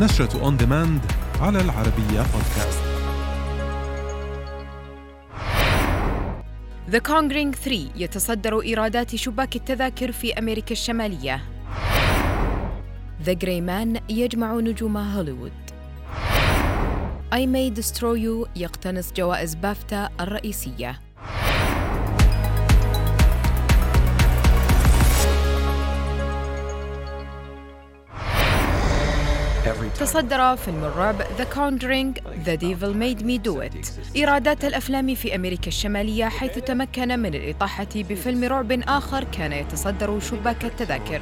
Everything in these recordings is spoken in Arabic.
نشرة on demand على العربية بودكاست The Conjuring 3 يتصدر إيرادات شباك التذاكر في أمريكا الشمالية. The Grey Man يجمع نجوم هوليوود. I May Destroy You يقتنص جوائز بافتا الرئيسية. تصدر فيلم الرعب The Conjuring The Devil Made Me Do It. إيرادات الأفلام في أمريكا الشمالية حيث تمكن من الإطاحة بفيلم رعب آخر كان يتصدر شباك التذاكر.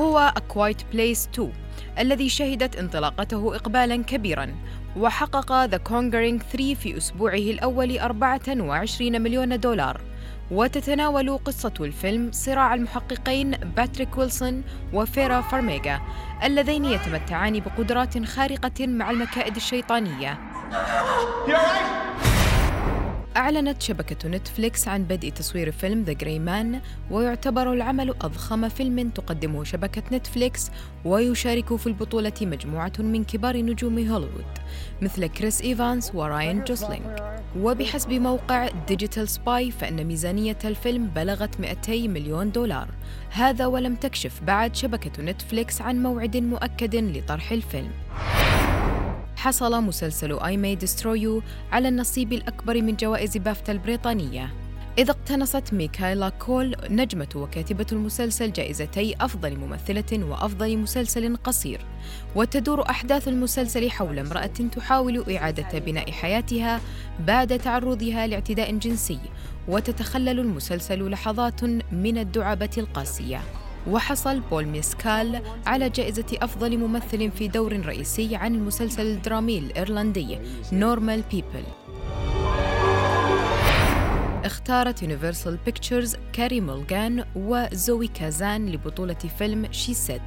هو A Quiet Place 2 الذي شهدت انطلاقته إقبالاً كبيراً. وحقق The Conjuring 3 في أسبوعه الأول 24 مليون دولار. وتتناول قصة الفيلم صراع المحققين باتريك ويلسون وفيرا فارميغا اللذين يتمتعان بقدرات خارقة مع المكائد الشيطانية. أعلنت شبكة نتفليكس عن بدء تصوير فيلم The Gray Man ويعتبر العمل أضخم فيلم تقدمه شبكة نتفليكس ويشارك في البطولة مجموعة من كبار نجوم هوليوود مثل كريس إيفانس وراين جوسلينغ. وبحسب موقع Digital Spy فإن ميزانية الفيلم بلغت 200 مليون دولار. هذا ولم تكشف بعد شبكة نتفليكس عن موعد مؤكد لطرح الفيلم. حصل مسلسل I May Destroy You على النصيب الأكبر من جوائز بافتا البريطانية. إذ اقتنصت ميكايلا كول نجمة وكاتبة المسلسل جائزتي أفضل ممثلة وأفضل مسلسل قصير. وتدور أحداث المسلسل حول امرأة تحاول إعادة بناء حياتها بعد تعرضها لاعتداء جنسي. وتتخلل المسلسل لحظات من الدعابة القاسية. وحصل بول ميسكال على جائزة أفضل ممثل في دور رئيسي عن المسلسل الدرامي الإيرلندي Normal People اختارت يونيفرسال بيكتشرز كاري موليغان وزوي كازان لبطولة فيلم She Said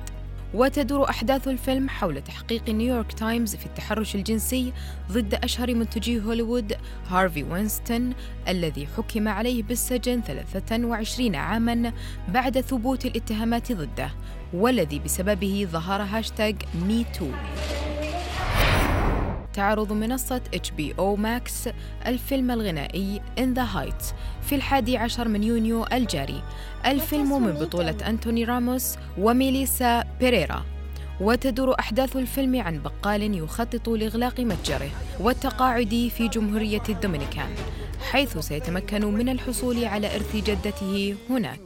وتدور أحداث الفيلم حول تحقيق نيويورك تايمز في التحرش الجنسي ضد أشهر منتجي هوليوود هارفي واينستين الذي حكم عليه بالسجن 23 عاماً بعد ثبوت الاتهامات ضده والذي بسببه ظهر هاشتاغ Me Too تعرض منصة HBO Max الفيلم الغنائي In the Heights في الحادي عشر من يونيو الجاري. الفيلم من بطولة أنتوني راموس وميليسا بيريرا. وتدور أحداث الفيلم عن بقال يخطط لإغلاق متجره والتقاعد في جمهورية الدومينيكان حيث سيتمكن من الحصول على إرث جدته هناك.